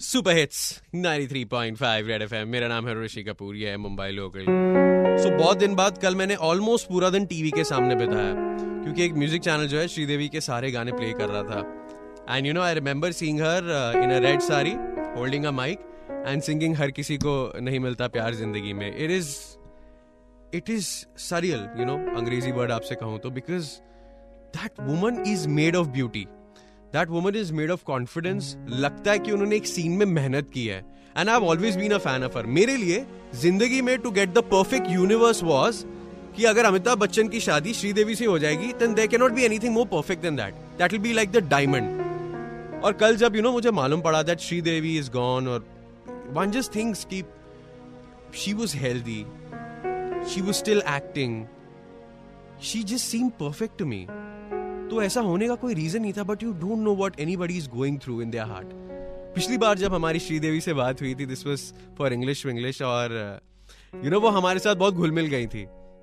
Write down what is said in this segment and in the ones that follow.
Super hits 93.5 red FM मेरा नाम है ऋषि कपूर ये है मुंबई लोकल। सो so, बहुत दिन बाद कल मैंने ऑलमोस्ट पूरा दिन टीवी के सामने बिताया क्योंकि एक म्यूज़िक चैनल जो है श्रीदेवी के सारे गाने प्ले कर रहा था। And you know I remember seeing her in a red sari holding a mike and singing हर किसी को नहीं मिलता प्यार ज़िंदगी में। It is it is surreal you know अंग्रेज़ी वर्ड आपसे कहूँ तो because that woman is made of beauty that woman is made of confidence लगता है कि उन्होंने एक सीन में मेहनत की है. And I always been a fan of her मेरे लिए ज़िंदगी में to get the perfect universe was कि अगर अमिताभ बच्चन की शादी श्रीदेवी से हो जाएगी then there can not be anything more perfect than that that will be like the diamond और कल जब यू you नो know, मुझे मालूम पड़ा दैट श्रीदेवी इज़ गॉन और वन जस्ट थिंग्स की she was healthy she was still acting she just seem perfect to me तो ऐसा होने का कोई रीजन नहीं था but you don't know what anybody is going through in their heart पिछली बार जब हमारी श्रीदेवी से बात हुई थी this was for English English और यू uh, नो know, वो हमारे साथ बहुत घुल मिल गई थी।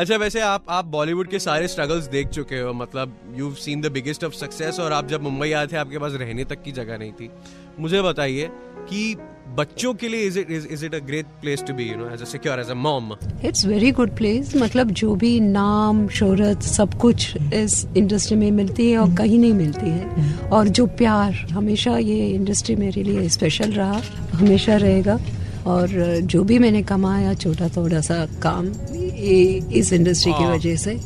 अच्छा वैसे आप आप बॉलीवुड के सारे स्ट्रगल्स देख चुके हो मतलब you seen the biggest of success और आप जब मुंबई आए थे, आपके पास रहने तक की जगह नहीं थी। मुझे बताइए कि बच्चों के लिए is it is it a great place to be you know as a secure as a mom it's very good place मतलब जो भी नाम, शोहरत, सब कुछ इस इंडस्ट्री में मिलती है और कहीं नहीं मिलती है। और जो प्यार, हमेशा ये इंडस्ट्री मेरे लिए स्पेशल रहा, हमेशा रहेगा। और जो भी मैंने कमाया छोटा थोड़ा सा काम इस इंडस्ट्री की वजह से।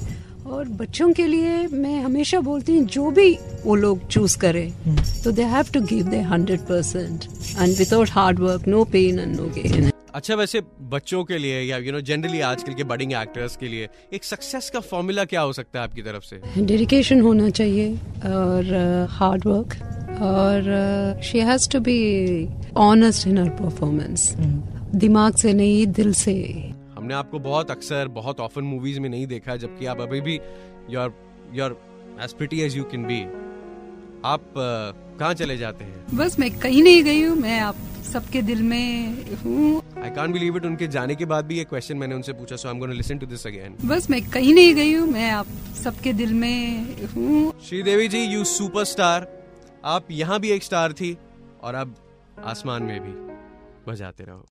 और बच्चों के लिए मैं हमेशा बोलती हूँ जो भी वो लोग चूज़ करें तो they have to give they hundred percent and without hard work no pain and no gain अच्छा वैसे बच्चों के लिए या यू नो जनरली आजकल के बडिंग एक्टर्स के लिए एक सक्सेस का फॉर्मूला क्या हो सकता है आपकी तरफ़ से? डेडिकेशन होना चाहिए और हार्ड uh, वर्क और she has to be honest in her performance दिमाग से नहीं दिल से। हमने आपको बहुत अक्सर बहुत ऑफन मूवीज़ में नहीं देखा जबकि आप अभी भी your your as pretty as you can be आप कहाँ चले जाते हैं? बस मैं कहीं नहीं गई हूँ मैं आप सबके दिल में हूँ। आई कान बिलीव इट उनके जाने के बाद भी ये क्वेश्चन मैंने उनसे पूछा so I am gonna listen to this again बस मैं कहीं नहीं गई हूँ मैं आप सबके दिल में हूँ। श्रीदेवी जी यू सुपरस्टार आप यहाँ भी एक स्टार थी और अब आसमान में भी बजाते रहो।